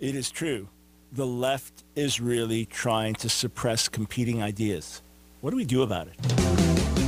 It is true. The left is really trying to suppress competing ideas. What do we do about it?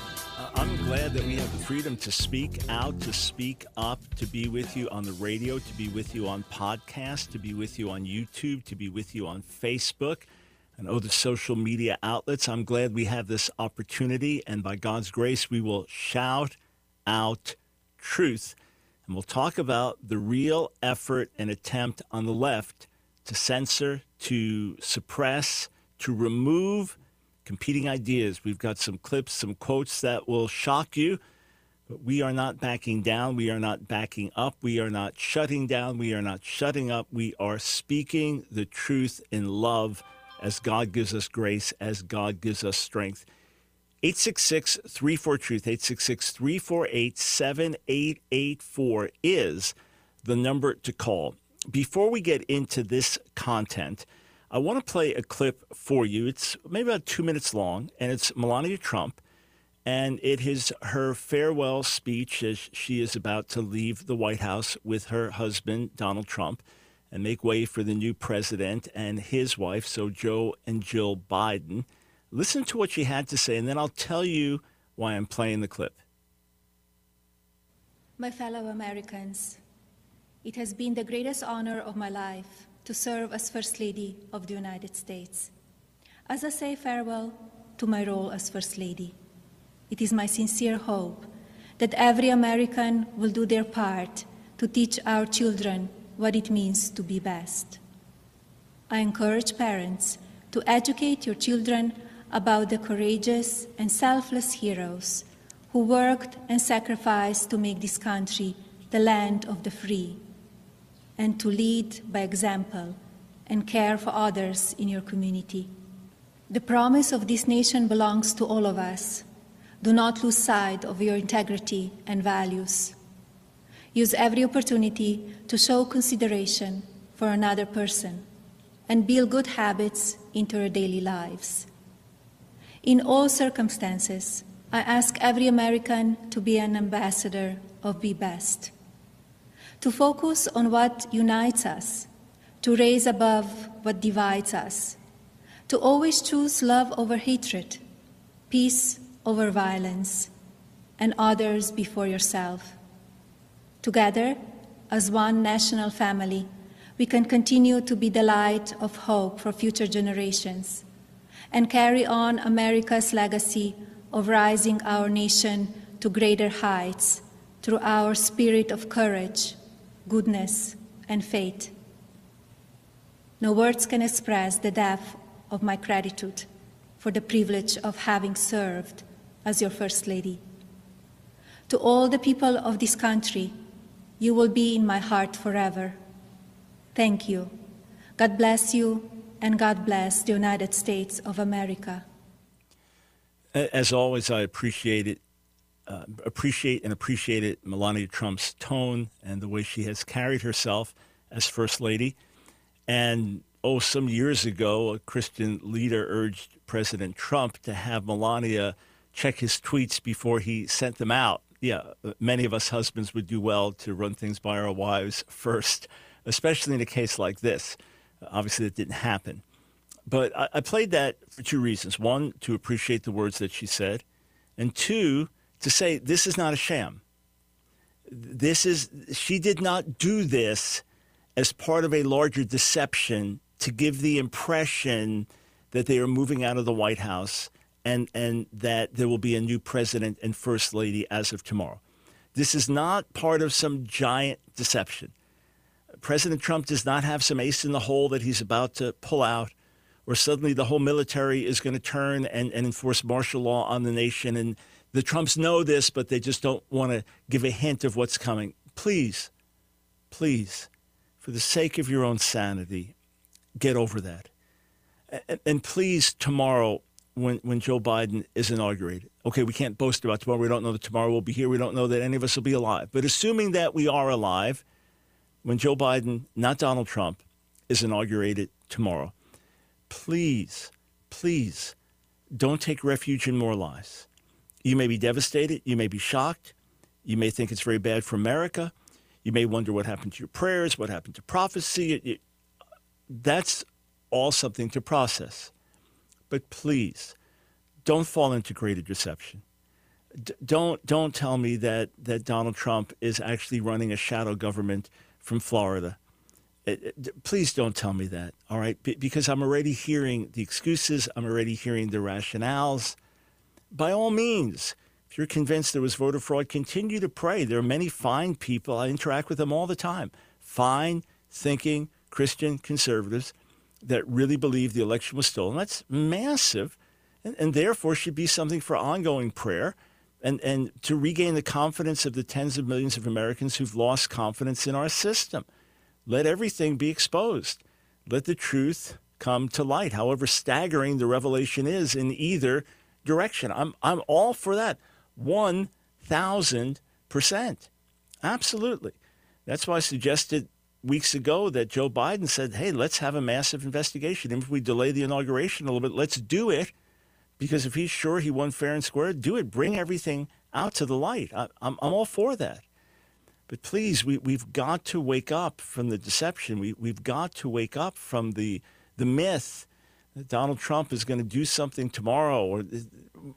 I'm glad that we have the freedom to speak out, to speak up, to be with you on the radio, to be with you on podcast, to be with you on YouTube, to be with you on Facebook and other social media outlets. I'm glad we have this opportunity, and by God's grace, we will shout out truth. And we'll talk about the real effort and attempt on the left to censor, to suppress, to remove competing ideas. We've got some clips, some quotes that will shock you, but we are not backing down. We are not backing up. We are not shutting down. We are not shutting up. We are speaking the truth in love as God gives us grace, as God gives us strength. 866 34 Truth, 866 348 7884 is the number to call. Before we get into this content, I want to play a clip for you. It's maybe about two minutes long, and it's Melania Trump. And it is her farewell speech as she is about to leave the White House with her husband, Donald Trump, and make way for the new president and his wife, so Joe and Jill Biden. Listen to what she had to say, and then I'll tell you why I'm playing the clip. My fellow Americans, it has been the greatest honor of my life to serve as First Lady of the United States. As I say farewell to my role as First Lady, it is my sincere hope that every American will do their part to teach our children what it means to be best. I encourage parents to educate your children about the courageous and selfless heroes who worked and sacrificed to make this country the land of the free and to lead by example and care for others in your community. The promise of this nation belongs to all of us. Do not lose sight of your integrity and values. Use every opportunity to show consideration for another person and build good habits into your daily lives. In all circumstances, I ask every American to be an ambassador of Be Best to focus on what unites us, to raise above what divides us, to always choose love over hatred, peace over violence, and others before yourself. Together, as one national family, we can continue to be the light of hope for future generations and carry on America's legacy of rising our nation to greater heights through our spirit of courage goodness, and faith. No words can express the depth of my gratitude for the privilege of having served as your First Lady. To all the people of this country, you will be in my heart forever. Thank you. God bless you, and God bless the United States of America. As always, I appreciate it uh, appreciate and appreciated Melania Trump's tone and the way she has carried herself as First Lady. And oh, some years ago, a Christian leader urged President Trump to have Melania check his tweets before he sent them out. Yeah, many of us husbands would do well to run things by our wives first, especially in a case like this. Obviously, that didn't happen. But I, I played that for two reasons. One, to appreciate the words that she said, and two, to say this is not a sham. This is she did not do this as part of a larger deception to give the impression that they are moving out of the White House and and that there will be a new president and first lady as of tomorrow. This is not part of some giant deception. President Trump does not have some ace in the hole that he's about to pull out, or suddenly the whole military is going to turn and, and enforce martial law on the nation and the Trumps know this, but they just don't want to give a hint of what's coming. Please, please, for the sake of your own sanity, get over that. And, and please, tomorrow, when, when Joe Biden is inaugurated, okay, we can't boast about tomorrow. We don't know that tomorrow will be here. We don't know that any of us will be alive. But assuming that we are alive, when Joe Biden, not Donald Trump, is inaugurated tomorrow, please, please don't take refuge in more lies. You may be devastated. You may be shocked. You may think it's very bad for America. You may wonder what happened to your prayers, what happened to prophecy. It, it, that's all something to process. But please, don't fall into greater deception. D- don't don't tell me that that Donald Trump is actually running a shadow government from Florida. Eh, eh, it, it, please don't tell me that. All right, B- because I'm already hearing the excuses. I'm already hearing the rationales. By all means, if you're convinced there was voter fraud, continue to pray. There are many fine people. I interact with them all the time. Fine thinking Christian conservatives that really believe the election was stolen. That's massive, and, and therefore should be something for ongoing prayer and, and to regain the confidence of the tens of millions of Americans who've lost confidence in our system. Let everything be exposed. Let the truth come to light, however staggering the revelation is in either direction. I'm, I'm all for that. 1,000%. Absolutely. That's why I suggested weeks ago that Joe Biden said, hey, let's have a massive investigation. Even if we delay the inauguration a little bit, let's do it. Because if he's sure he won fair and square, do it. Bring everything out to the light. I, am I'm all for that. But please, we, we've got to wake up from the deception. We, we've got to wake up from the, the myth Donald Trump is going to do something tomorrow. Or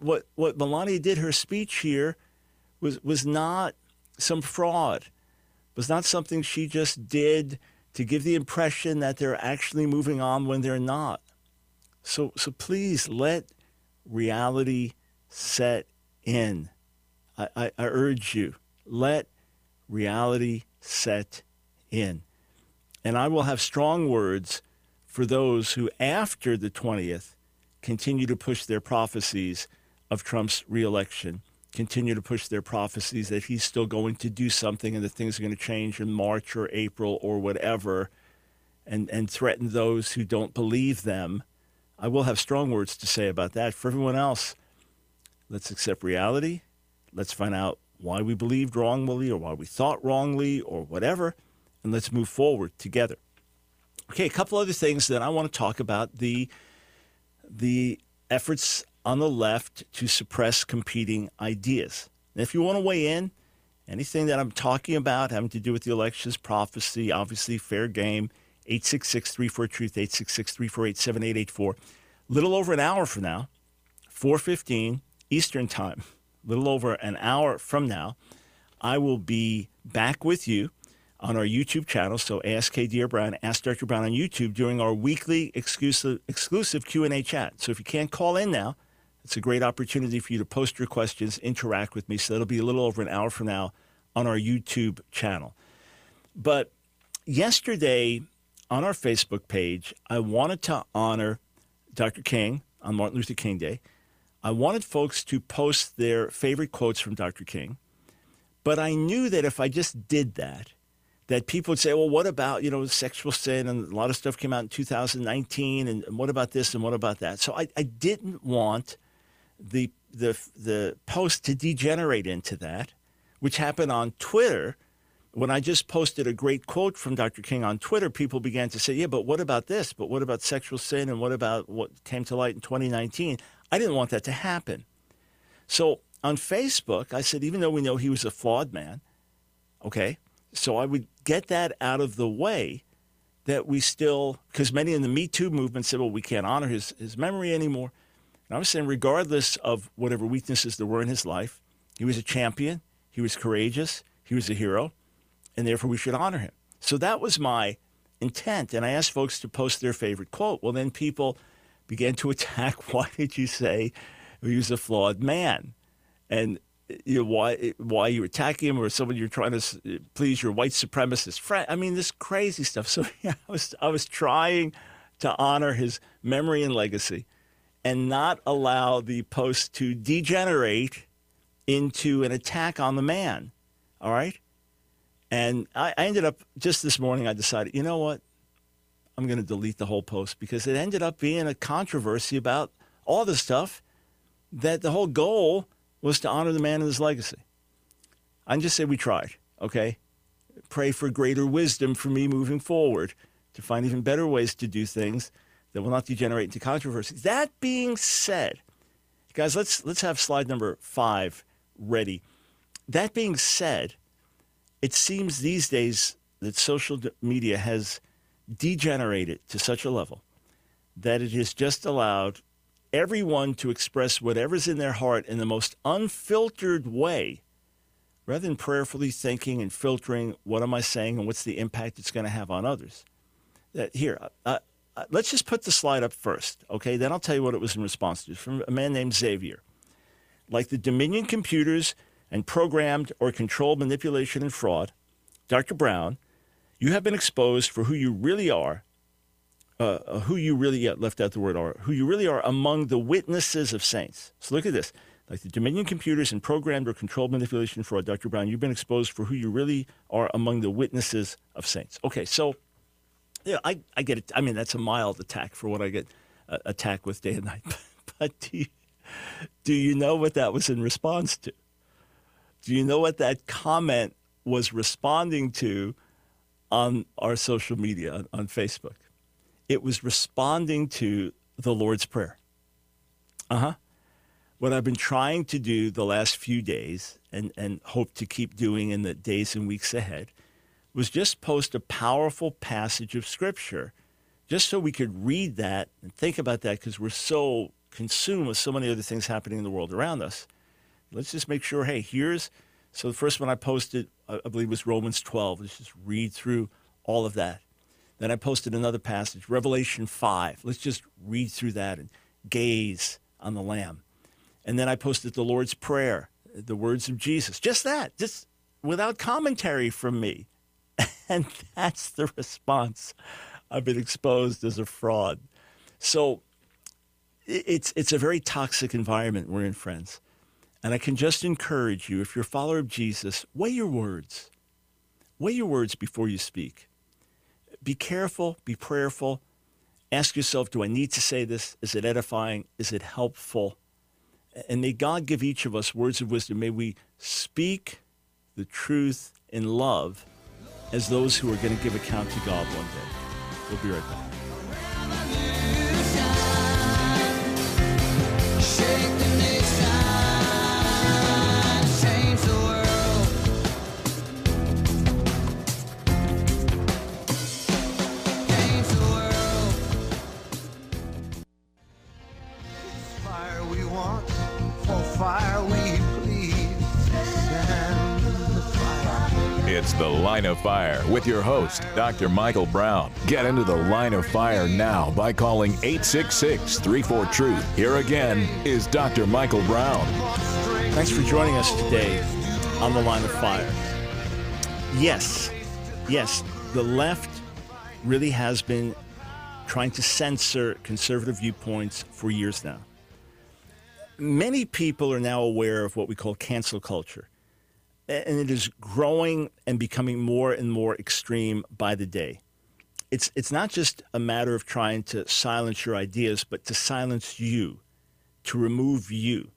what, what Melania did, her speech here, was, was not some fraud was not something she just did to give the impression that they're actually moving on when they're not. So, so please let reality set in. I, I, I urge you, let reality set in. And I will have strong words for those who, after the 20th, continue to push their prophecies of Trump's reelection continue to push their prophecies that he's still going to do something and that things are going to change in March or April or whatever, and, and threaten those who don't believe them. I will have strong words to say about that. For everyone else, let's accept reality. Let's find out why we believed wrongly or why we thought wrongly or whatever, and let's move forward together. Okay, a couple other things that I want to talk about the the efforts on the left to suppress competing ideas. And if you want to weigh in, anything that I'm talking about having to do with the elections, prophecy, obviously fair game, 866 34 Truth, 866 348 7884. Little over an hour from now, 415 Eastern Time, little over an hour from now, I will be back with you on our YouTube channel. So Ask KD Brown, Ask Dr. Brown on YouTube during our weekly exclusive exclusive Q&A chat. So if you can't call in now, it's a great opportunity for you to post your questions, interact with me. So that'll be a little over an hour from now on our YouTube channel. But yesterday on our Facebook page, I wanted to honor Dr. King on Martin Luther King Day. I wanted folks to post their favorite quotes from Dr. King. But I knew that if I just did that, that people would say, well, what about, you know, sexual sin? And a lot of stuff came out in 2019. And, what about this and what about that? So I, I didn't want the the the post to degenerate into that, which happened on Twitter. When I just posted a great quote from Dr. King on Twitter, people began to say, "Yeah, but what about this? But what about sexual sin? And what about what came to light in 2019?" I didn't want that to happen. So on Facebook, I said, even though we know he was a flawed man, okay, so I would get that out of the way that we still, because many in the Me Too movement said, well, we can't honor his, his memory anymore. And I was saying, regardless of whatever weaknesses there were in his life, he was a champion, he was courageous, he was a hero, and therefore we should honor him. So that was my intent. And I asked folks to post their favorite quote. Well, then people began to attack why did you say he was a flawed man? And you know, why why you attacking him or someone you're trying to please your white supremacist friend. I mean, this crazy stuff. So yeah, I was I was trying to honor his memory and legacy and not allow the post to degenerate into an attack on the man. All right? And I, I ended up just this morning, I decided, you know what? I'm going to delete the whole post because it ended up being a controversy about all the stuff that the whole goal was to honor the man and his legacy. I just say we tried, okay? Pray for greater wisdom for me moving forward to find even better ways to do things that will not degenerate into controversy. That being said, guys, let's let's have slide number five ready. That being said, it seems these days that social media has degenerated to such a level that it has just allowed everyone to express whatever's in their heart in the most unfiltered way rather than prayerfully thinking and filtering what am I saying and what's the impact it's going to have on others. That here, uh, uh, let's just put the slide up first, okay? Then I'll tell you what it was in response to from a man named Xavier. Like the Dominion computers and programmed or controlled manipulation and fraud, Dr. Brown, you have been exposed for who you really are, uh, uh who you really yeah, left out the word are, who you really are among the witnesses of saints. So look at this like the Dominion computers and programmed or controlled manipulation fraud, Dr. Brown, you've been exposed for who you really are among the witnesses of saints. Okay, so yeah, I, I get it. I mean, that's a mild attack for what I get uh, attacked with day and night. but do you, do you know what that was in response to? Do you know what that comment was responding to on our social media, on, on Facebook? It was responding to the Lord's Prayer. Uh huh what I've been trying to do the last few days and, and hope to keep doing in the days and weeks ahead was just post a powerful passage of Scripture just so we could read that and think about that because we're so consumed with so many other things happening in the world around us. Let's just make sure, hey, here's so the first one I posted, I believe, was Romans 12. Let's just read through all of that. Then I posted another passage, Revelation 5. Let's just read through that and gaze on the Lamb. And then I posted the Lord's Prayer, the words of Jesus. Just that, just without commentary from me. And that's the response. I've been exposed as a fraud. So it's, it's a very toxic environment we're in, friends. And I can just encourage you, if you're a follower of Jesus, weigh your words. Weigh your words before you speak. Be careful, be prayerful. Ask yourself, do I need to say this? Is it edifying? Is it helpful? And may God give each of us words of wisdom. May we speak the truth in love as those who are going to give account to God one day. We'll be right back. Line of Fire with your host, Dr. Michael Brown. Get into the line of fire now by calling 866 34 Truth. Here again is Dr. Michael Brown. Thanks for joining us today on the line of fire. Yes, yes, the left really has been trying to censor conservative viewpoints for years now. Many people are now aware of what we call cancel culture and it is growing and becoming more and more extreme by the day. It's, it's not just a matter of trying to silence your ideas, but to silence you, to remove you.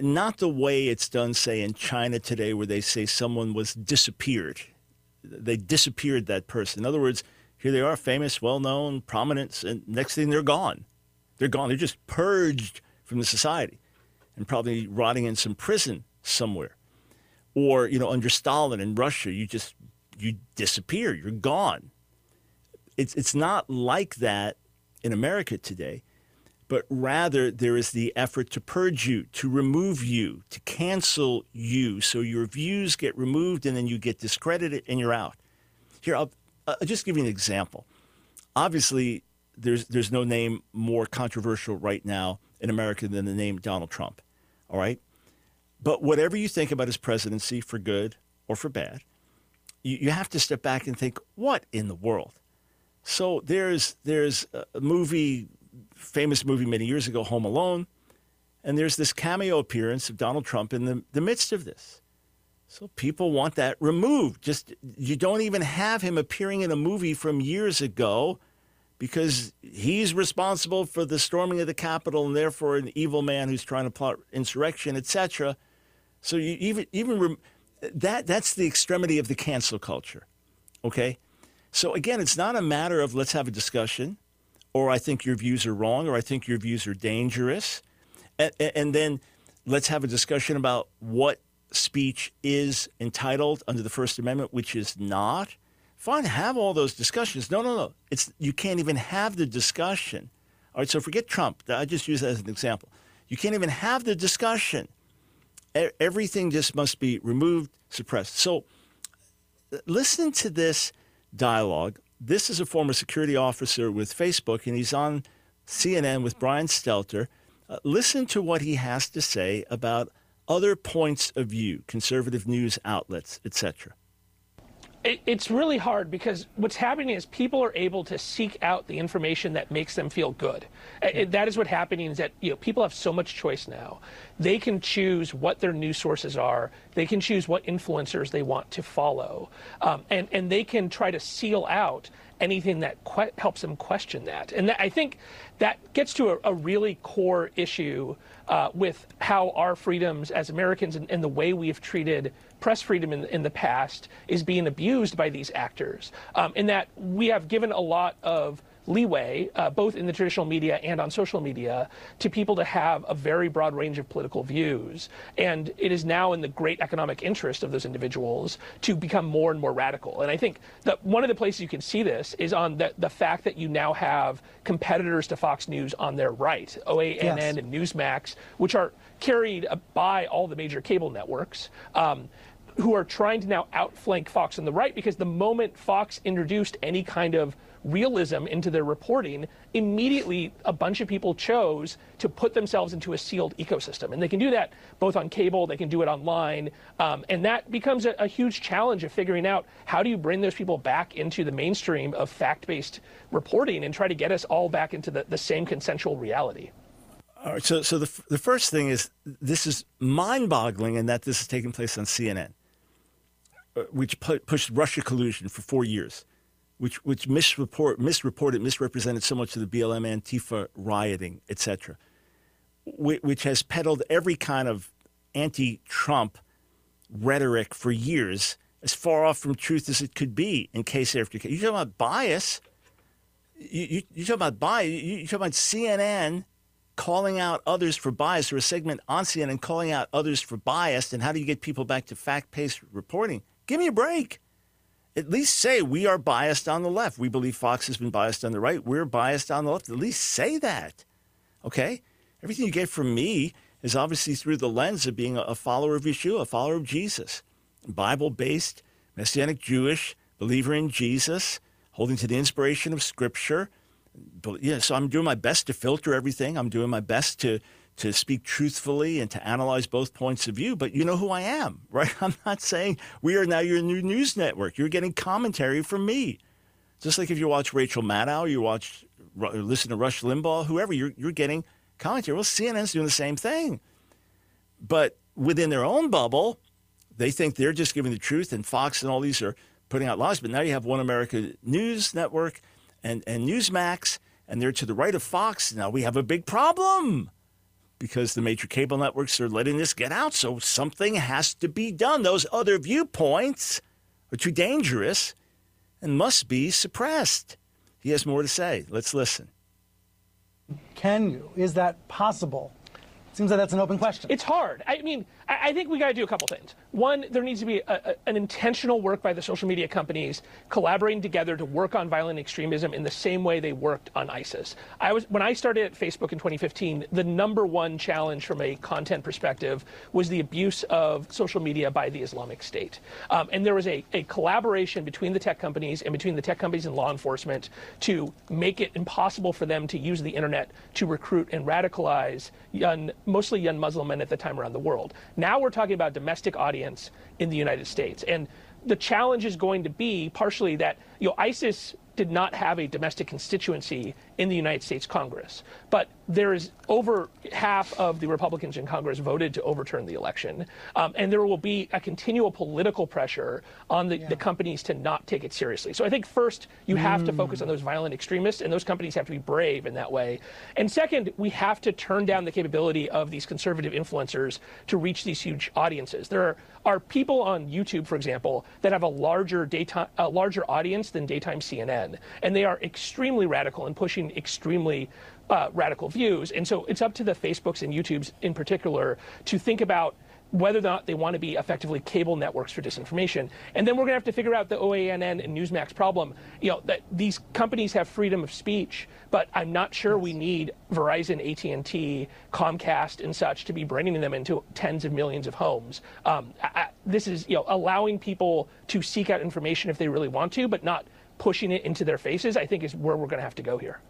Not the way it's done, say, in China today, where they say someone was disappeared. They disappeared that person. In other words, here they are, famous, well known, prominent, and next thing they're gone. They're gone. They're just purged from the society and probably rotting in some prison somewhere or you know under Stalin in Russia, you just you disappear, you're gone. It's it's not like that in America today, but rather there is the effort to purge you, to remove you, to cancel you, so your views get removed and then you get discredited and you're out. Here, I'll, I'll just give you an example. Obviously, there's there's no name more controversial right now in America than the name Donald Trump. All right. But whatever you think about his presidency, for good or for bad, you, you have to step back and think, what in the world? So there's there's a movie, famous movie many years ago, Home Alone, and there's this cameo appearance of Donald Trump in the, the midst of this. So people want that removed. Just you don't even have him appearing in a movie from years ago because he's responsible for the storming of the Capitol and therefore an evil man who's trying to plot insurrection, etc. So you even even rem- that that's the extremity of the cancel culture. Okay? So again, it's not a matter of let's have a discussion or I think your views are wrong or I think your views are dangerous. And, and then let's have a discussion about what speech is entitled under the First Amendment, which is not. Fine, have all those discussions. No, no, no. It's you can't even have the discussion. All right, so forget Trump. I just use that as an example. You can't even have the discussion. Everything just must be removed, suppressed. So listen to this dialogue. This is a former security officer with Facebook, and he's on CNN with Brian Stelter. Uh, listen to what he has to say about other points of view, conservative news outlets, etc it, it's really hard because what's happening is people are able to seek out the information that makes them feel good. It, that is what's happening is that you know people have so much choice now. They can choose what their news sources are. They can choose what influencers they want to follow, um, and and they can try to seal out anything that helps them question that. And that, I think that gets to a, a really core issue uh, with how our freedoms as Americans and, and, the way we've treated press freedom in, in the past is being abused by these actors. Um, in that we have given a lot of leeway, uh, both in the traditional media and on social media, to people to have a very broad range of political views. And it is now in the great economic interest of those individuals to become more and more radical. And I think that one of the places you can see this is on the, the fact that you now have competitors to Fox News on their right, OANN yes. and Newsmax, which are carried by all the major cable networks. Um, who are trying to now outflank Fox on the right because the moment Fox introduced any kind of realism into their reporting, immediately a bunch of people chose to put themselves into a sealed ecosystem. And they can do that both on cable, they can do it online. Um, and that becomes a, a, huge challenge of figuring out how do you bring those people back into the mainstream of fact based reporting and try to get us all back into the, the same consensual reality. All right, so, so the, the first thing is this is mind boggling in that this is taking place on CNN, uh, which pu- pushed Russia collusion for four years which which misreport, misreported, misrepresented so much of the BLM Antifa rioting, etc., which has peddled every kind of anti-Trump rhetoric for years, as far off from truth as it could be in case after case. You talk about bias. You, you, you talk about bias. You, you talk about CNN calling out others for bias, or a segment on CNN calling out others for bias, and how do you get people back to fact-based reporting? Give me a break at least say we are biased on the left. We believe Fox has been biased on the right. We're biased on the left. At least say that. Okay? Everything you get from me is obviously through the lens of being a follower of Yeshua, a follower of Jesus, Bible based, Messianic Jewish, believer in Jesus, holding to the inspiration of Scripture. Yeah, so I'm doing my best to filter everything. I'm doing my best to to speak truthfully and to analyze both points of view, but you know who I am, right? I'm not saying we are now your new news network. You're getting commentary from me. Just like if you watch Rachel Maddow, you watch, listen to Rush Limbaugh, whoever, you're, you're getting commentary. Well, CNN's doing the same thing. But within their own bubble, they think they're just giving the truth, and Fox and all these are putting out lies. But now you have One America News Network and, and Newsmax, and they're to the right of Fox. Now we have a big problem because the major cable networks are letting this get out. So something has to be done. Those other viewpoints are too dangerous and must be suppressed. He has more to say. Let's listen. Can you? Is that possible? Seems like that's an open question. It's hard. I mean, I, think we got to do a couple things. One, there needs to be a, a, an intentional work by the social media companies collaborating together to work on violent extremism in the same way they worked on ISIS. I was when I started at Facebook in 2015, the number one challenge from a content perspective was the abuse of social media by the Islamic State, um, and there was a, a collaboration between the tech companies and between the tech companies and law enforcement to make it impossible for them to use the internet to recruit and radicalize young, mostly young Muslim men at the time around the world. Now we're talking about domestic audience in the United States. And the challenge is going to be partially that you know ISIS did not have a domestic constituency in the United States Congress. But there is over half of the Republicans in Congress voted to overturn the election. Um, and there will be a continual political pressure on the, yeah. the, companies to not take it seriously. So I think first, you have to focus on those violent extremists, and those companies have to be brave in that way. And second, we have to turn down the capability of these conservative influencers to reach these huge audiences. There are, are people on YouTube, for example, that have a larger daytime, a larger audience than daytime CNN, and they are extremely radical and pushing extremely uh, radical views. And so it's up to the Facebooks and YouTubes in particular to think about whether or not they want to be effectively cable networks for disinformation. And then we're going to have to figure out the OANN and Newsmax problem. You know, that these companies have freedom of speech, but I'm not sure we need Verizon, AT&T, Comcast, and such to be bringing them into tens of millions of homes. Um, I, this is, you know, allowing people to seek out information if they really want to, but not pushing it into their faces, I think is where we're going to have to go here.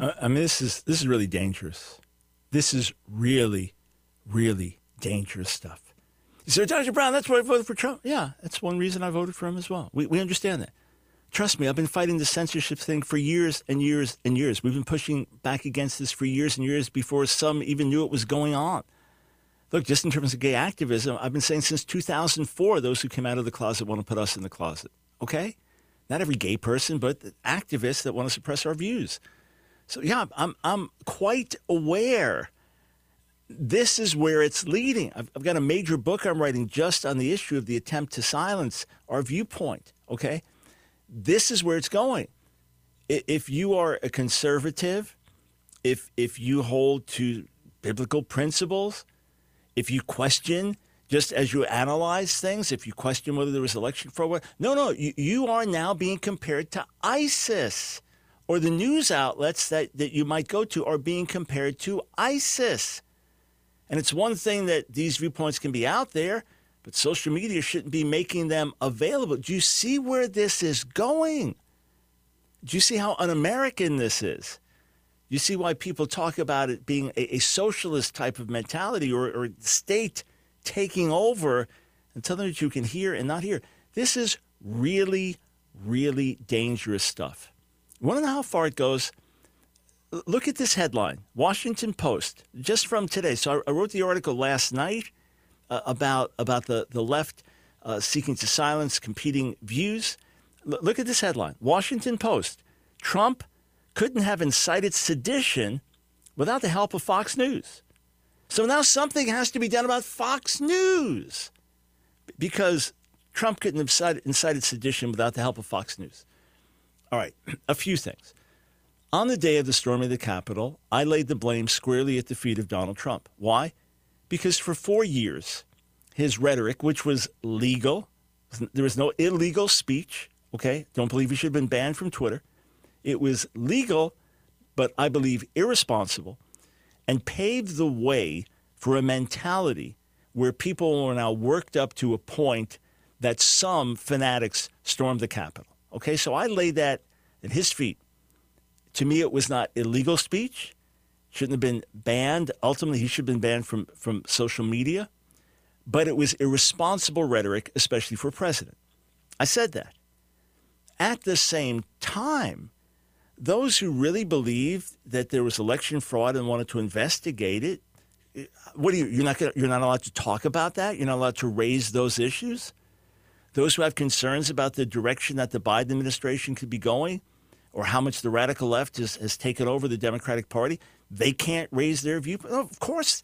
I mean, this is this is really dangerous. This is really, really dangerous stuff. You say, Dr. Brown, that's why I voted for Trump. Yeah, that's one reason I voted for him as well. We, we understand that. Trust me, I've been fighting the censorship thing for years and years and years. We've been pushing back against this for years and years before some even knew it was going on. Look, just in terms of gay activism, I've been saying since 2004, those who came out of the closet want to put us in the closet. Okay? Not every gay person, but activists that want to suppress our views. So yeah, I'm I'm quite aware. This is where it's leading. I've, I've got a major book I'm writing just on the issue of the attempt to silence our viewpoint. Okay, this is where it's going. If you are a conservative, if if you hold to biblical principles, if you question just as you analyze things, if you question whether there was election fraud, no, no, you, you are now being compared to ISIS or the news outlets that, that you might go to are being compared to ISIS. And it's one thing that these viewpoints can be out there, but social media shouldn't be making them available. Do you see where this is going? Do you see how un American this is? You see why people talk about it being a, a socialist type of mentality or, or state taking over and them that you can hear and not hear. This is really, really dangerous stuff. Want to know how far it goes? Look at this headline Washington Post, just from today. So I, wrote the article last night uh, about, about the, the left uh, seeking to silence competing views. L- look at this headline Washington Post Trump couldn't have incited sedition without the help of Fox News. So now something has to be done about Fox News because Trump couldn't have incited sedition without the help of Fox News. All right, a few things. On the day of the storming of the Capitol, I laid the blame squarely at the feet of Donald Trump. Why? Because for four years, his rhetoric, which was legal, there was no illegal speech, okay? Don't believe he should have been banned from Twitter. It was legal, but I believe irresponsible, and paved the way for a mentality where people are now worked up to a point that some fanatics stormed the Capitol. Okay, so I laid that at his feet. To me, it was not illegal speech. Shouldn't have been banned. Ultimately, he should have been banned from, from social media. But it was irresponsible rhetoric, especially for a president. I said that. At the same time, those who really believed that there was election fraud and wanted to investigate it, what are you? You're not gonna, you're not allowed to talk about that. You're not allowed to raise those issues. Those who have concerns about the direction that the Biden administration could be going or how much the radical left has, has taken over the Democratic Party, they can't raise their view. Of course,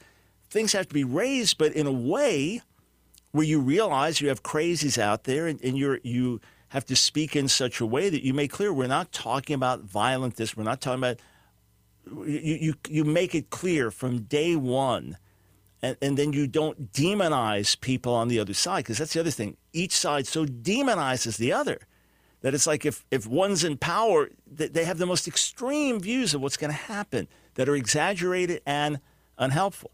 things have to be raised, but in a way where you realize you have crazies out there and, and you're, you have to speak in such a way that you make clear we're not talking about violent this, we're not talking about you, you, you make it clear from day one – and, and then you don't demonize people on the other side because that's the other thing. Each side so demonizes the other that it's like if, if one's in power, they have the most extreme views of what's going to happen that are exaggerated and unhelpful.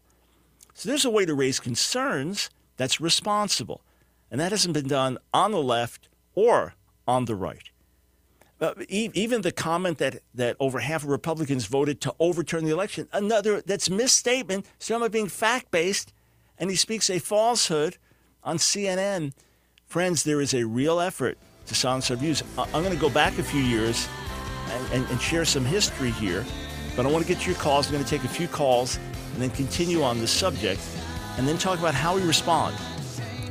So there's a way to raise concerns that's responsible. And that hasn't been done on the left or on the right. Uh, even the comment that, that over half of Republicans voted to overturn the election, another that's misstatement, some are being fact based, and he speaks a falsehood on CNN. Friends, there is a real effort to silence our views. I'm going to go back a few years and, and, and share some history here. But I want to get to your calls. I'm going to take a few calls and then continue on the subject and then talk about how we respond.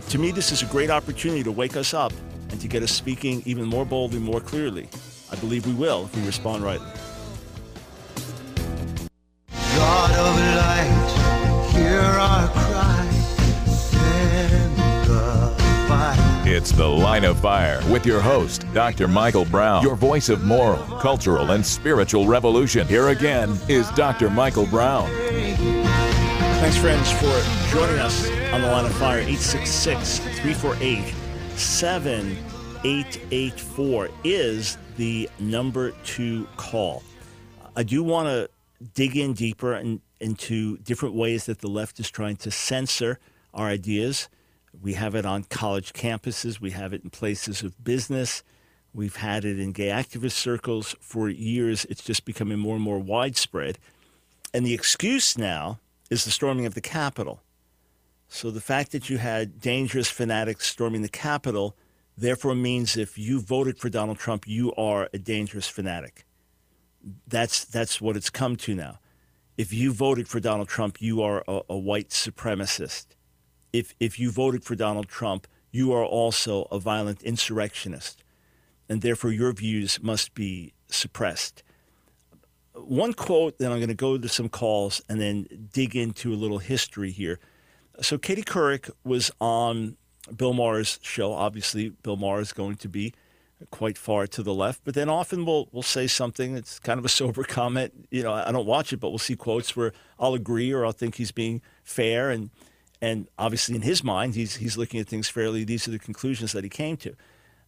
To me, this is a great opportunity to wake us up and to get us speaking even more boldly, more clearly. I believe we will if we respond rightly. God of light, hear our cry, It's the Line of Fire with your host, Dr. Michael Brown, your voice of moral, cultural, and spiritual revolution. Here again is Dr. Michael Brown. Thanks, friends, for joining us on the Line of Fire. 866 348 7884 is the number to call. I do want to dig in deeper in, into different ways that the left is trying to censor our ideas. We have it on college campuses, we have it in places of business. We've had it in gay activist circles for years. It's just becoming more and more widespread. And the excuse now is the storming of the Capitol. So the fact that you had dangerous fanatics storming the Capitol therefore means if you voted for Donald Trump, you are a dangerous fanatic. That's that's what it's come to now. If you voted for Donald Trump, you are a, a white supremacist. If if you voted for Donald Trump, you are also a violent insurrectionist, and therefore your views must be suppressed. One quote, then I'm going to go to some calls and then dig into a little history here. So Katie Couric was on Bill Maher's show. Obviously, Bill Maher is going to be quite far to the left, but then often we'll we'll say something that's kind of a sober comment. You know, I don't watch it, but we'll see quotes where I'll agree or I'll think he's being fair, and and obviously in his mind he's he's looking at things fairly. These are the conclusions that he came to.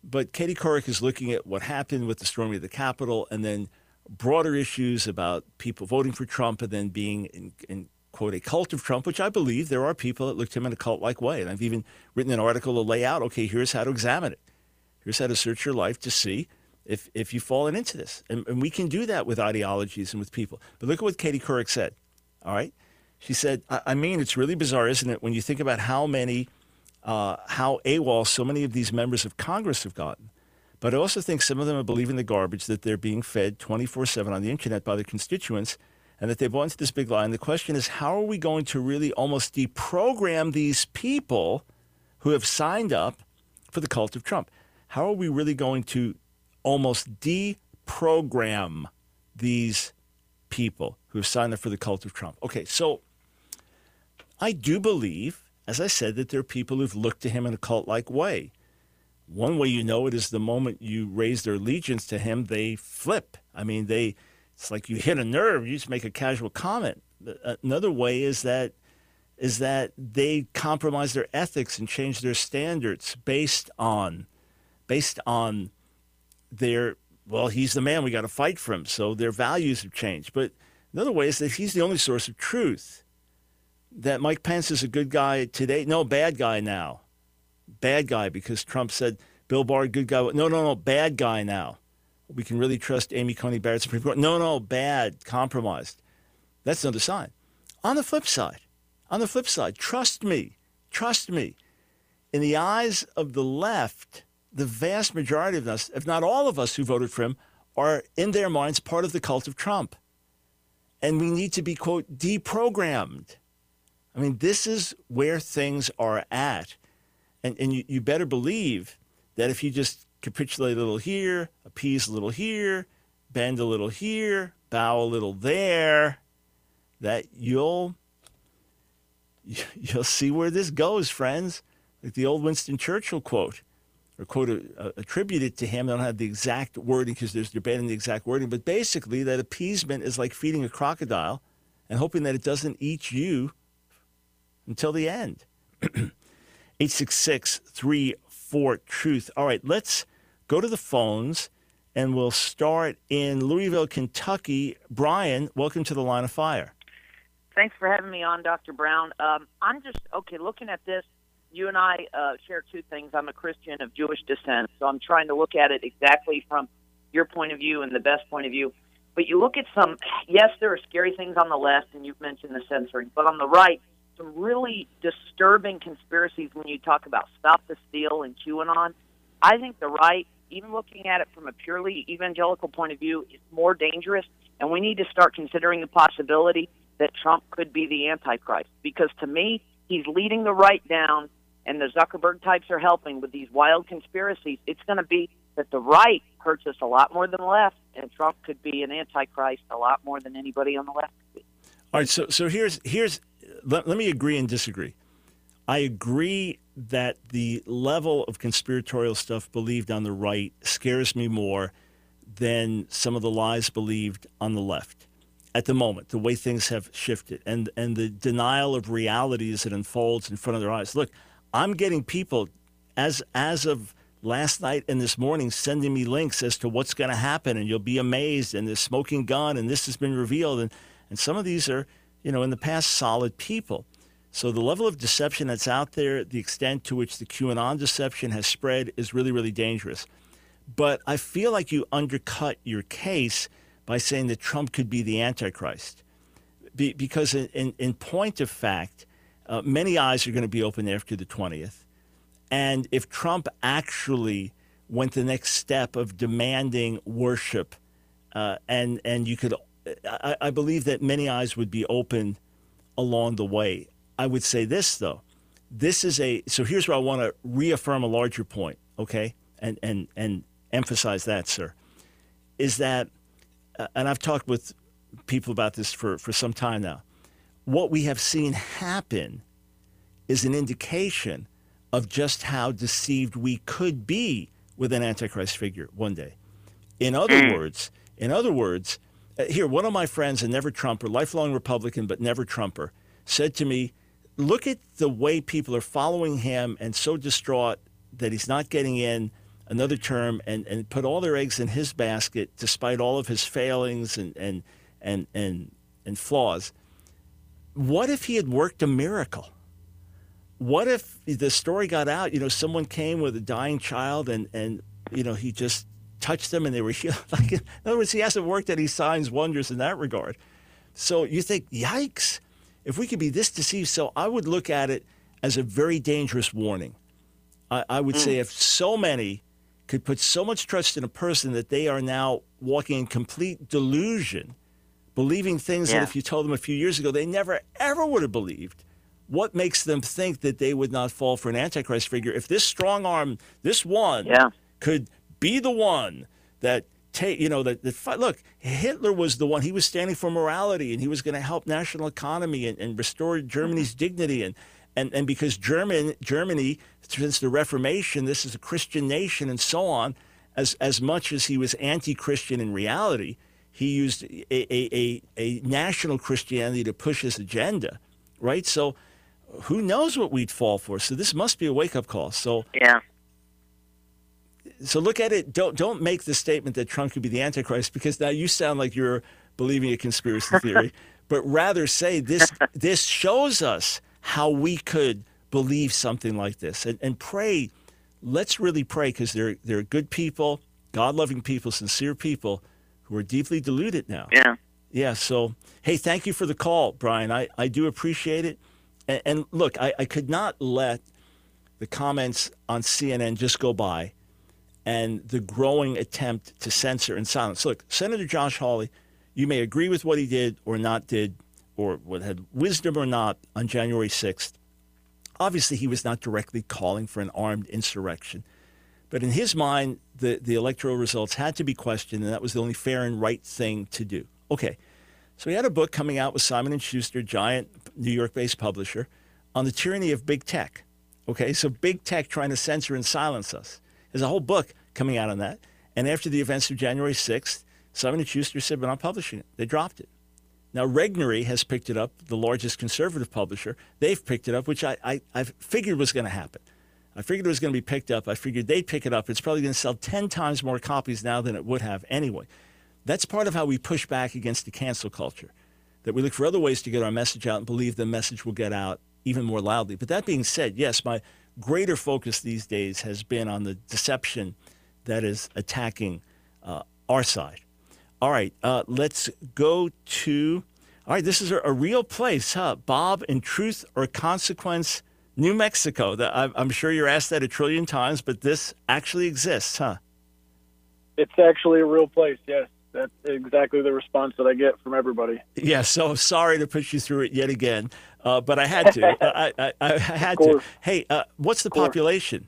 But Katie Couric is looking at what happened with the storming of the Capitol, and then broader issues about people voting for Trump, and then being in, in quote, a cult of Trump, which I believe there are people that look to him in a cult like way. And I've even written an article to lay out, okay, here's how to examine it. Here's how to search your life to see if, if you've fallen into this. And, and we can do that with ideologies and with people. But look at what Katie Couric said. All right. She said, I, I mean, it's really bizarre, isn't it, when you think about how many, uh, how AWOL so many of these members of Congress have gotten. But I also think some of them are believing the garbage that they're being fed 24 7 on the internet by their constituents and that they bought into this big lie. And the question is, how are we going to really almost deprogram these people who have signed up for the cult of Trump? How are we really going to almost deprogram these people who have signed up for the cult of Trump? Okay, so I do believe, as I said, that there are people who've looked to him in a cult like way. One way you know it is the moment you raise their allegiance to him, they flip. I mean, they it's like you hit a nerve, you just make a casual comment. Uh, another way is that is that they compromise their ethics and change their standards based on based on their well, he's the man we got to fight for him, so their values have changed. But another way is that he's the only source of truth. That Mike Pence is a good guy today, no bad guy now, bad guy because Trump said Bill Barr good guy. No, no, no, bad guy now we can really trust Amy Coney Barrett Supreme Court. No, no, bad, compromised. That's another sign. On the flip side, on the flip side, trust me, trust me. In the eyes of the left, the vast majority of us, if not all of us who voted for him, are in their minds part of the cult of Trump. And we need to be, quote, deprogrammed. I mean, this is where things are at. And, and you, you better believe that if you just capitulate a little here, appease a little here, bend a little here, bow a little there, that you'll you'll see where this goes, friends. Like the old Winston Churchill quote, or quote uh, attributed to him. I don't have the exact wording because there's debate on the exact wording, but basically that appeasement is like feeding a crocodile and hoping that it doesn't eat you until the end. 866 for truth. All right, let's go to the phones and we'll start in Louisville, Kentucky. Brian, welcome to the line of fire. Thanks for having me on, Dr. Brown. Um, I'm just, okay, looking at this, you and I uh, share two things. I'm a Christian of Jewish descent, so I'm trying to look at it exactly from your point of view and the best point of view. But you look at some, yes, there are scary things on the left, and you've mentioned the censoring, but on the right, some really disturbing conspiracies when you talk about Stop the Steal and QAnon. I think the right even looking at it from a purely evangelical point of view, is more dangerous. And we need to start considering the possibility that Trump could be the Antichrist. Because to me, he's leading the right down, and the Zuckerberg types are helping with these wild conspiracies. It's going to be that the right hurts us a lot more than the left, and Trump could be an Antichrist a lot more than anybody on the left could be. All right, so so here's here's let, let me agree and disagree. I agree that the level of conspiratorial stuff believed on the right scares me more than some of the lies believed on the left at the moment, the way things have shifted and, and the denial of reality as it unfolds in front of their eyes. Look, I'm getting people as as of last night and this morning sending me links as to what's going to happen and you'll be amazed and this smoking gun and this has been revealed and, and some of these are, you know, in the past solid people. So the level of deception that's out there, the extent to which the QAnon deception has spread is really, really dangerous. But I feel like you undercut your case by saying that Trump could be the Antichrist. Be, because, in, in, in, point of fact, uh, many eyes are going to be open after the 20th. And if Trump actually went the next step of demanding worship, uh, and, and you could, I, I believe that many eyes would be open along the way. I would say this, though. This is a, so here's where I want to reaffirm a larger point, okay? And, and, and emphasize that, sir, is that, uh, and I've talked with people about this for, for some time now. What we have seen happen is an indication of just how deceived we could be with an antichrist figure one day. In other mm. words, in other words, Uh, here one of my friends, a never Trumper, lifelong Republican but never Trumper, said to me, "Look at the way people are following him and so distraught that he's not getting in." another term and, and put all their eggs in his basket despite all of his failings and, and, and, and, and flaws. What if he had worked a miracle? What if the story got out? You know, someone came with a dying child and, and you know, he just touched them and they were healed. Like, in other words, he hasn't worked any signs, wonders in that regard. So you think, yikes, if we could be this deceived. So I would look at it as a very dangerous warning. I, I would mm. say if so many could put so much trust in a person that they are now walking in complete delusion, believing things yeah. that if you told them a few years ago they never ever would have believed. What makes them think that they would not fall for an antichrist figure if this strong arm, this one, yeah. could be the one that take you know that, that look Hitler was the one he was standing for morality and he was going to help national economy and, and restore Germany's mm-hmm. dignity and and and because German Germany since the Reformation, this is a Christian nation and so on. As as much as he was anti-Christian in reality, he used a, a, a, a national Christianity to push his agenda, right? So who knows what we'd fall for? So this must be a wake-up call. So yeah. So look at it. Don't don't make the statement that Trump could be the Antichrist because now you sound like you're believing a conspiracy theory. but rather say this this shows us how we could believe something like this and, and pray. Let's really pray because they're, they're good people, God loving people, sincere people who are deeply deluded now. Yeah. Yeah. So, hey, thank you for the call, Brian. I, I do appreciate it. And, and look, I, I could not let the comments on CNN just go by and the growing attempt to censor and silence. Look, Senator Josh Hawley, you may agree with what he did or not did, or what had wisdom or not on January 6th. Obviously, he was not directly calling for an armed insurrection. But in his mind, the, the electoral results had to be questioned, and that was the only fair and right thing to do. Okay, so he had a book coming out with Simon & Schuster, giant New York-based publisher, on the tyranny of big tech. Okay, so big tech trying to censor and silence us. There's a whole book coming out on that. And after the events of January 6th, Simon & Schuster said, we're not publishing it. They dropped it. Now, Regnery has picked it up, the largest conservative publisher. They've picked it up, which I, I, I figured was going to happen. I figured it was going to be picked up. I figured they'd pick it up. It's probably going to sell 10 times more copies now than it would have anyway. That's part of how we push back against the cancel culture, that we look for other ways to get our message out and believe the message will get out even more loudly. But that being said, yes, my greater focus these days has been on the deception that is attacking uh, our side. All right, uh, let's go to. All right, this is a, a, real place, huh? Bob in Truth or Consequence, New Mexico. I'm sure you're asked that a trillion times, but this actually exists, huh? it's actually a real place. Yes, that's exactly the response that I get from everybody. Yeah. So sorry to put you through it yet again, uh, but I had to. I, I, I, had to. Hey, uh, what's the population?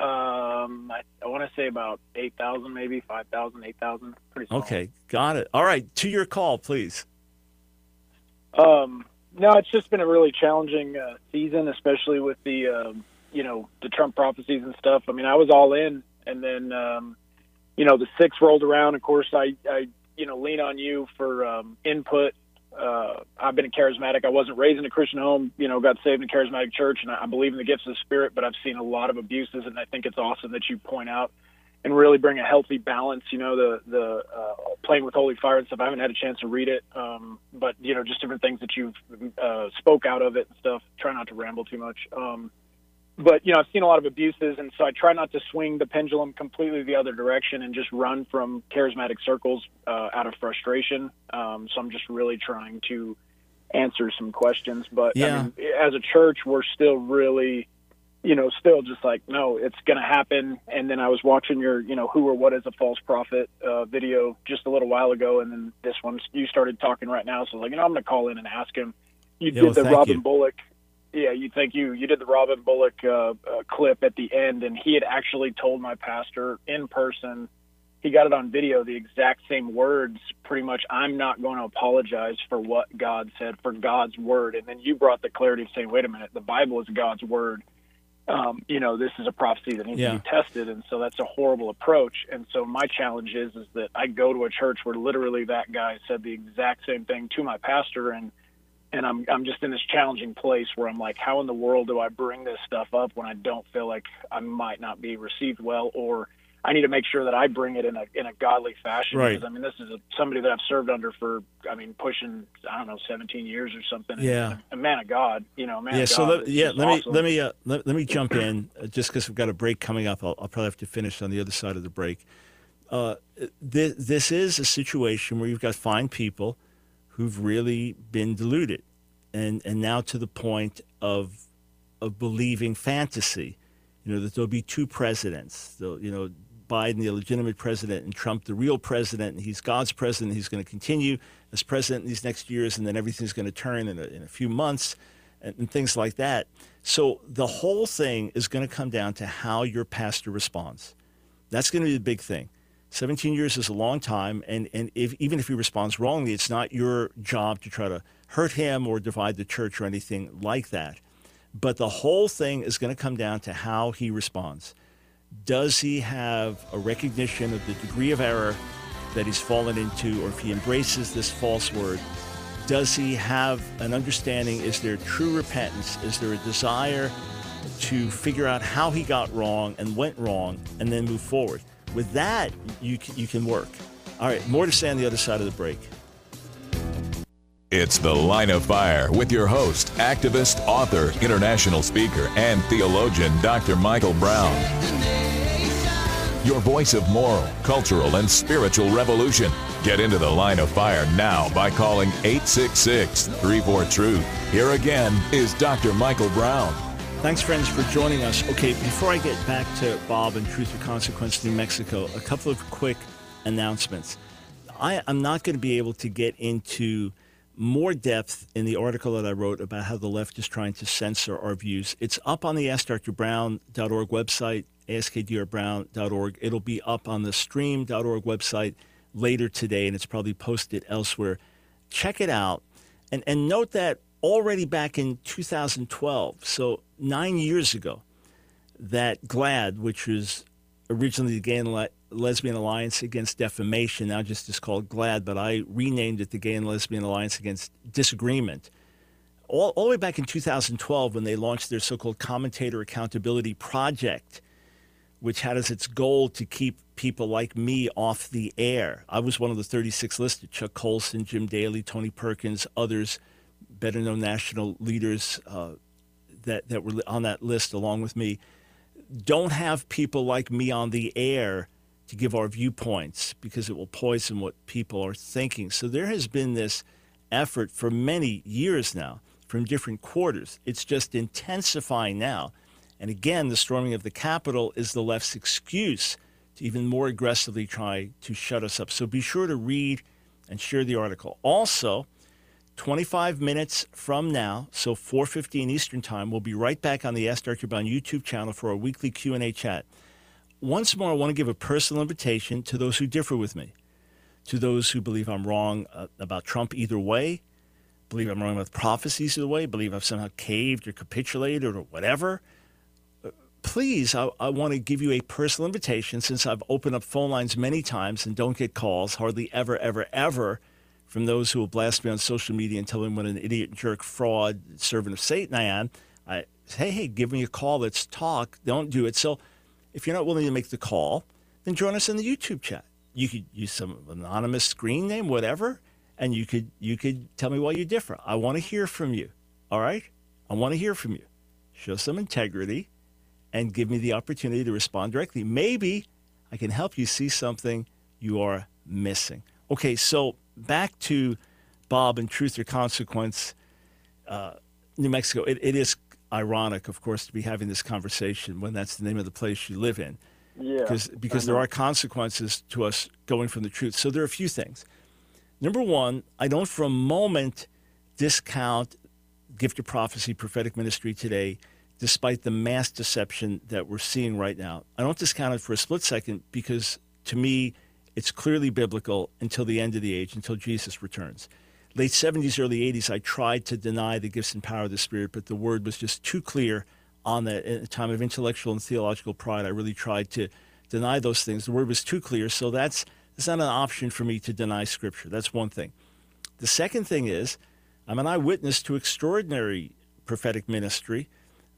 Um, I, I want to say about eight thousand, maybe 5,000, 8,000. Pretty small. Okay, got it. All right, to your call, please. Um, no, it's just been a really challenging uh, season, especially with the um, you know the Trump prophecies and stuff. I mean, I was all in, and then um, you know the six rolled around. Of course, I I you know lean on you for um, input. Uh, I've been a charismatic. I wasn't raised in a Christian home. You know, got saved in a charismatic church, and I believe in the gifts of the Spirit. But I've seen a lot of abuses, and I think it's awesome that you point out and really bring a healthy balance. You know, the the uh, playing with holy fire and stuff. I haven't had a chance to read it, um, but you know, just different things that you've uh, spoke out of it and stuff. Try not to ramble too much. Um, but you know, I've seen a lot of abuses, and so I try not to swing the pendulum completely the other direction and just run from charismatic circles uh, out of frustration. Um, so I'm just really trying to answer some questions. But yeah. I mean, as a church, we're still really you know, still just like, no, it's going to happen. And then I was watching your, you know, who or what is a false prophet uh, video just a little while ago, and then this one you started talking right now. So like, you know, I'm going to call in and ask him. You Yeah, did the well, Robin you. Bullock. Yeah, you thank you. You did the Robin Bullock uh, uh, clip at the end, and he had actually told my pastor in person. He got it on video, the exact same words. Pretty much, I'm not going to apologize for what God said, for God's word. And then you brought the clarity of saying, wait a minute, the Bible is God's word um, you know, this is a prophecy that needs Yeah. to be tested, and so that's a horrible approach. And so my challenge is is that I go to a church where literally that guy said the exact same thing to my pastor, and and I'm I'm just in this challenging place where I'm like, how in the world do I bring this stuff up when I don't feel like I might not be received well, or I need to make sure that I bring it in a in a godly fashion. Right. Because I mean, this is a, somebody that I've served under for I mean, pushing I don't know, 17 years or something. Yeah. a man of God, you know, a man yeah. of So God. let, yeah, let awesome. me let me uh, let, let me jump in uh, just because we've got a break coming up. I'll, I'll probably have to finish on the other side of the break. Uh, this, this is a situation where you've got fine people who've really been deluded, and and now to the point of of believing fantasy. You know that there'll be two presidents. There'll, you know Biden, the illegitimate president, and Trump, the real president, and he's God's president. He's going to continue as president in these next years, and then everything's going to turn in a, in a few months, and, and things like that. So the whole thing is going to come down to how your pastor responds. That's going to be the big thing. 17 years is a long time, and, and if, even if he responds wrongly, it's not your job to try to hurt him or divide the church or anything like that. But the whole thing is going to come down to how he responds. Does he have a recognition of the degree of error that he's fallen into, or if he embraces this false word? Does he have an understanding? Is there true repentance? Is there a desire to figure out how he got wrong and went wrong and then move forward? With that, you, you can work. All right, more to say on the other side of the break. It's The Line of Fire with your host, activist, author, international speaker, and theologian, Dr. Michael Brown. Your voice of moral, cultural, and spiritual revolution. Get into The Line of Fire now by calling 866 34 Truth. Here again is Dr. Michael Brown. Thanks, friends, for joining us. Okay, before I get back to Bob and Truth or Consequence, New Mexico, a couple of quick announcements. I, I'm not going to be able to get into more depth in the article that I wrote about how the left is trying to censor our views. It's up on the AskDrBrown.org website, askdrbrown.org. It'll be up on the stream.org website later today, and it's probably posted elsewhere. Check it out. And, and note that already back in 2012, so nine years ago, that GLAAD, which was originally the Gay and Le- Lesbian Alliance Against Defamation, now just is called GLAAD, but I renamed it the Gay and Lesbian Alliance Against Disagreement. All, all the way back in 2012, when they launched their so called Commentator Accountability Project, which had as its goal to keep people like me off the air. I was one of the 36 listed Chuck Colson, Jim Daly, Tony Perkins, others, better known national leaders uh, that, that were on that list along with me. Don't have people like me on the air to give our viewpoints because it will poison what people are thinking. So there has been this effort for many years now from different quarters. It's just intensifying now. And again, the storming of the Capitol is the left's excuse to even more aggressively try to shut us up. So be sure to read and share the article. Also, 25 minutes from now, so 4:15 Eastern Time, we'll be right back on the Ask Dr. Brown YouTube channel for our weekly Q&A chat. Once more, I want to give a personal invitation to those who differ with me, to those who believe I'm wrong uh, about Trump either way, believe I'm wrong about prophecies either way, believe I've somehow caved or capitulated or whatever. Please, I, I want to give you a personal invitation since I've opened up phone lines many times and don't get calls, hardly ever, ever, ever from those who will blast me on social media and tell me what an idiot, jerk, fraud, servant of Satan I am. I say, hey, give me a call. Let's talk. Don't do it. So if you're not willing to make the call, then join us in the YouTube chat. You could use some anonymous screen name, whatever, and you could you could tell me why you differ. I want to hear from you. All right? I want to hear from you. Show some integrity and give me the opportunity to respond directly. Maybe I can help you see something you are missing. Okay, so back to Bob and Truth or Consequence, uh, New Mexico. It, it is ironic, of course, to be having this conversation when that's the name of the place you live in. Yeah. Because because there are consequences to us going from the truth. So there are a few things. Number one, I don't for a moment discount gift of prophecy, prophetic ministry today, despite the mass deception that we're seeing right now. I don't discount it for a split second because to me, it's clearly biblical until the end of the age, until Jesus returns. Late 70s, early 80s, I tried to deny the gifts and power of the Spirit, but the word was just too clear on that. In a time of intellectual and theological pride, I really tried to deny those things. The word was too clear, so that's, that's not an option for me to deny Scripture. That's one thing. The second thing is, I'm an eyewitness to extraordinary prophetic ministry,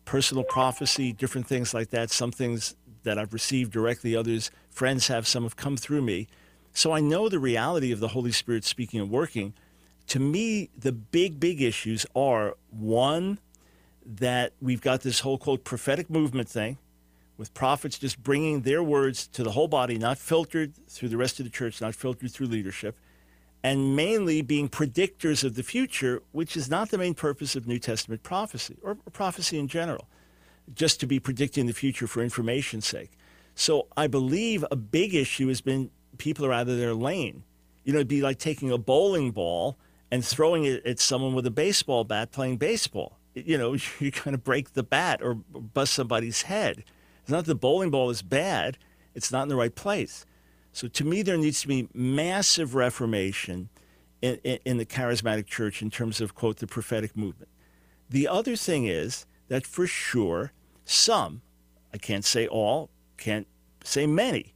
personal prophecy, different things like that. Some things that I've received directly, others, friends have, some have come through me. So I know the reality of the Holy Spirit speaking and working. To me, the big, big issues are one, that we've got this whole quote prophetic movement thing with prophets just bringing their words to the whole body, not filtered through the rest of the church, not filtered through leadership, and mainly being predictors of the future, which is not the main purpose of New Testament prophecy or prophecy in general, just to be predicting the future for information's sake. So I believe a big issue has been people are out of their lane. You know, it'd be like taking a bowling ball and throwing it at someone with a baseball bat playing baseball. You know, you kind of break the bat or bust somebody's head. It's not that the bowling ball is bad, it's not in the right place. So to me, there needs to be massive reformation in, in, in, the charismatic church in terms of, quote, the prophetic movement. The other thing is that for sure, some, I can't say all, can't say many,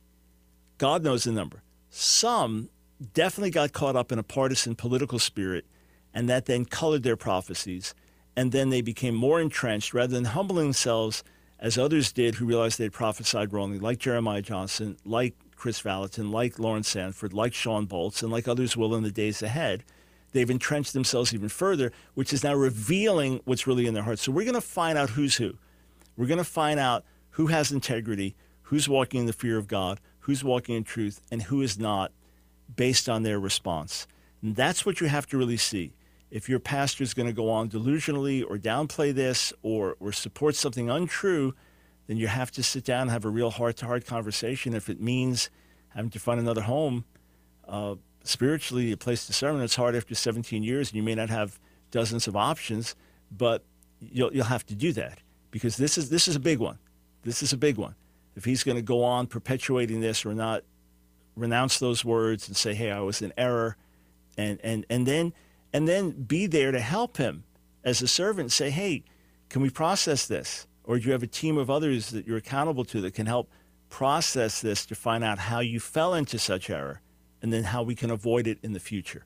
God knows the number, some definitely got caught up in a partisan political spirit, and that then colored their prophecies. And then they became more entrenched rather than humbling themselves as others did who realized they had prophesied wrongly, like Jeremiah Johnson, like Kris Vallotton, like Lawrence Sandford, like Shawn Bolz, and like others will in the days ahead. They've entrenched themselves even further, which is now revealing what's really in their hearts. So we're going to find out who's who. We're going to find out who has integrity, who's walking in the fear of God, who's walking in truth, and who is not based on their response. And that's what you have to really see. If your pastor is going to go on delusionally or downplay this or, or support something untrue, then you have to sit down and have a real heart to heart conversation. If it means having to find another home, uh, spiritually, a place to serve, and it's hard after 17 years, and you may not have dozens of options, but you'll, you'll have to do that because this is, this is a big one. This is a big one. If he's going to go on perpetuating this or not renounce those words and say, hey, I was in error, and, and, and, then, and then be there to help him as a servant, say, hey, can we process this? Or do you have a team of others that you're accountable to that can help process this to find out how you fell into such error and then how we can avoid it in the future?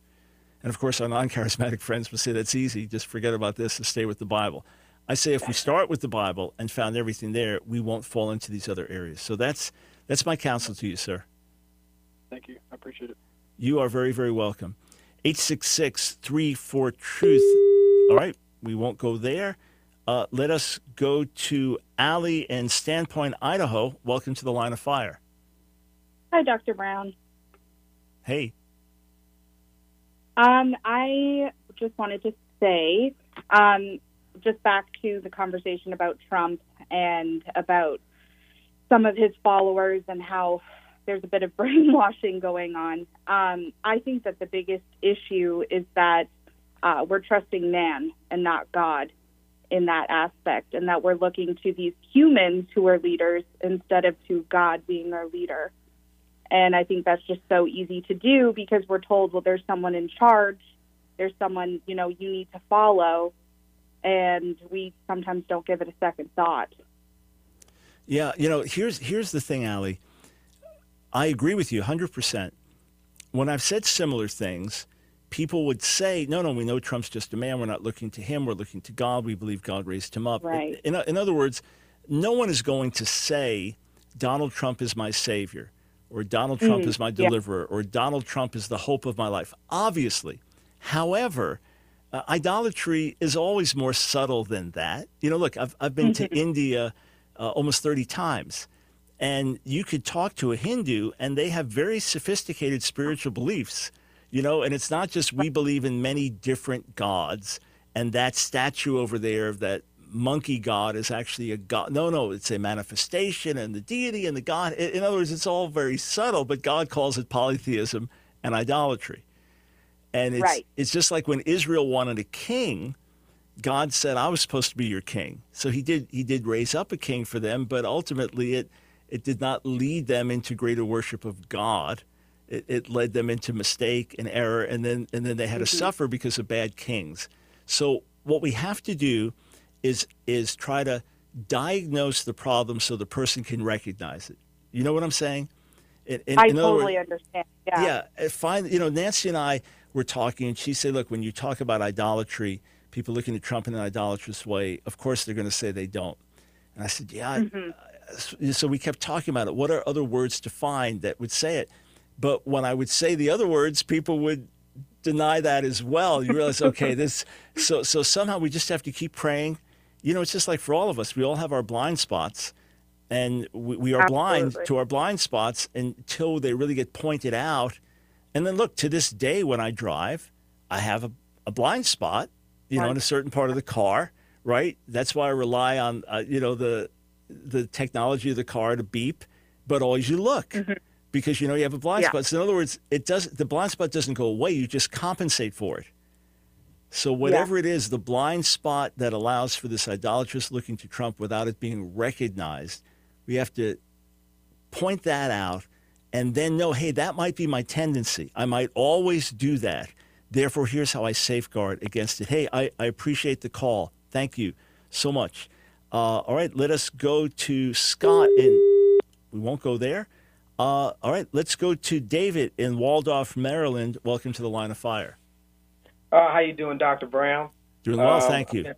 And of course, our non charismatic friends will say that's easy, just forget about this and stay with the Bible. I say if we start with the Bible and found everything there, we won't fall into these other areas. So that's, that's my counsel to you, sir. Thank you. I appreciate it. You are very, very welcome. 866 34 Truth. All right, we won't go there. Uh, let us go to Allie in Sandpoint, Idaho. Welcome to the line of fire. Hi, Dr. Brown. Hey. Um, I just wanted to say, um, just back to the conversation about Trump and about some of his followers and how there's a bit of brainwashing going on. Um, I think that the biggest issue is that uh, we're trusting man and not God in that aspect, and that we're looking to these humans who are leaders instead of to God being our leader. And I think that's just so easy to do because we're told, well, there's someone in charge, there's someone you know you need to follow, and we sometimes don't give it a second thought. Yeah, you know, here's here's the thing, Ali. I agree with you 100%. When I've said similar things, people would say, no, no, we know Trump's just a man. We're not looking to him. We're looking to God. We believe God raised him up. Right. In, in other words, no one is going to say, Donald Trump is my savior, or Donald Trump Mm, is my yeah. deliverer, or Donald Trump is the hope of my life. Obviously. However, uh, idolatry is always more subtle than that. You know, look, I've, I've been to India uh, almost 30 times. And you could talk to a Hindu, and they have very sophisticated spiritual beliefs, you know, and it's not just we believe in many different gods, and that statue over there, of that monkey god, is actually a god. No, no, it's a manifestation, and the deity and the god. In in other words, it's all very subtle, but God calls it polytheism and idolatry. And it's, Right. it's just like when Israel wanted a king, God said, "I was supposed to be your king." So he did. He did raise up a king for them, but ultimately, it it did not lead them into greater worship of God. It, it led them into mistake and error, and then and then they had to suffer because of bad kings. So what we have to do is is try to diagnose the problem so the person can recognize it. You know what I'm saying? In, in- I in other words- totally understand. Yeah. yeah, uh, fine. You know, Nancy and I were talking, and she said, "Look, when you talk about idolatry, people looking at Trump in an idolatrous way, of course they're going to say they don't." And I said, "Yeah." I- uh, So we kept talking about it. What are other words to find that would say it? But when I would say the other words, people would deny that as well. You realize, okay, this. So so somehow we just have to keep praying. You know, it's just like for all of us, we all have our blind spots and we, we are blind to our blind spots until they really get pointed out. And then look, to this day, when I drive, I have a, a blind spot, you know, in a certain part of the car, right? That's why I rely on, uh, you know, the the technology of the car to beep, but always you look because you know you have a blind Yeah. spot. So in other words, it does the blind spot doesn't go away; you just compensate for it. So whatever it is, the blind spot that allows for this idolatrous looking to Trump without it being recognized, we have to point that out and then know, hey, that might be my tendency. I might always do that. Therefore, here's how I safeguard against it. Hey, I, I appreciate the call. Thank you so much. Uh, all right, let us go to Scott in. We won't go there. Uh, all right, let's go to David in Waldorf, Maryland. Welcome to the line of fire. Uh, how you doing, Dr. Brown? Doing well, Uh, thank you.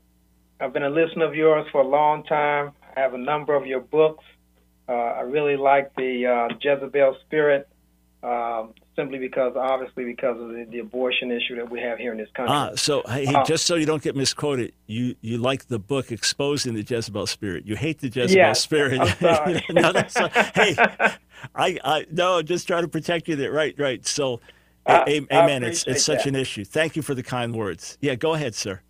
I've been a listener of yours for a long time. I have a number of your books. Uh, I really like the uh, Jezebel Spirit, um, simply because, obviously, because of the, the abortion issue that we have here in this country. Ah, so hey, Uh, just so you don't get misquoted, you you like the book exposing the Jezebel spirit. You hate the Jezebel Yes, spirit. I'm sorry. no, that's hey, I I no, just trying to protect you there. Right, right. So, I- I amen. It's it's such that. an issue. Thank you for the kind words. Yeah, go ahead, sir.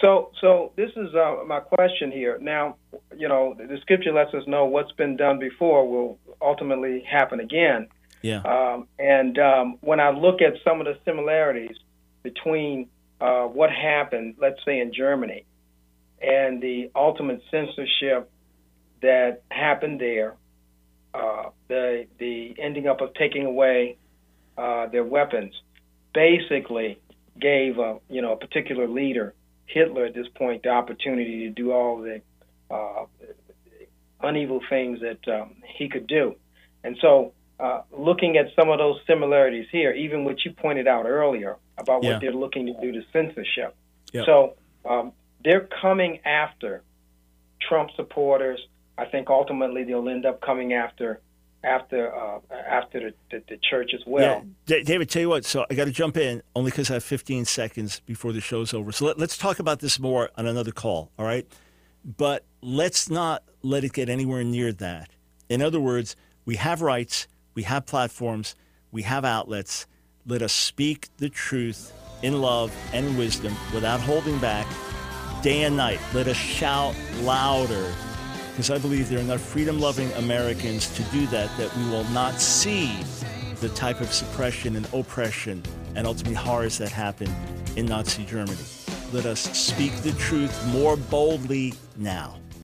So, so this is uh, my question here. Now, you know, the scripture lets us know what's been done before will ultimately happen again. Yeah. Um, and um, when I look at some of the similarities between uh, what happened, let's say in Germany, and the ultimate censorship that happened there, uh, the the ending up of taking away uh, their weapons, basically gave a you know a particular leader, Hitler at this point, the opportunity to do all the uh, unevil things that um, he could do, and so uh, looking at some of those similarities here, even what you pointed out earlier about Yeah. what they're looking to do to censorship. Yeah. So um, they're coming after Trump supporters. I think ultimately they'll end up coming after after uh, after the, the, the church as well. yeah, Da- David. Tell you what. So I got to jump in only because I have 15 seconds before the show's over. So let, let's talk about this more on another call. All right, but let's not let it get anywhere near that. In other words, we have rights, we have platforms, we have outlets. Let us speak the truth in love and wisdom without holding back, day and night. Let us shout louder because I believe there are enough freedom loving Americans to do that, that we will not see the type of suppression and oppression and ultimately horrors that happened in Nazi Germany. Let us speak the truth more boldly now.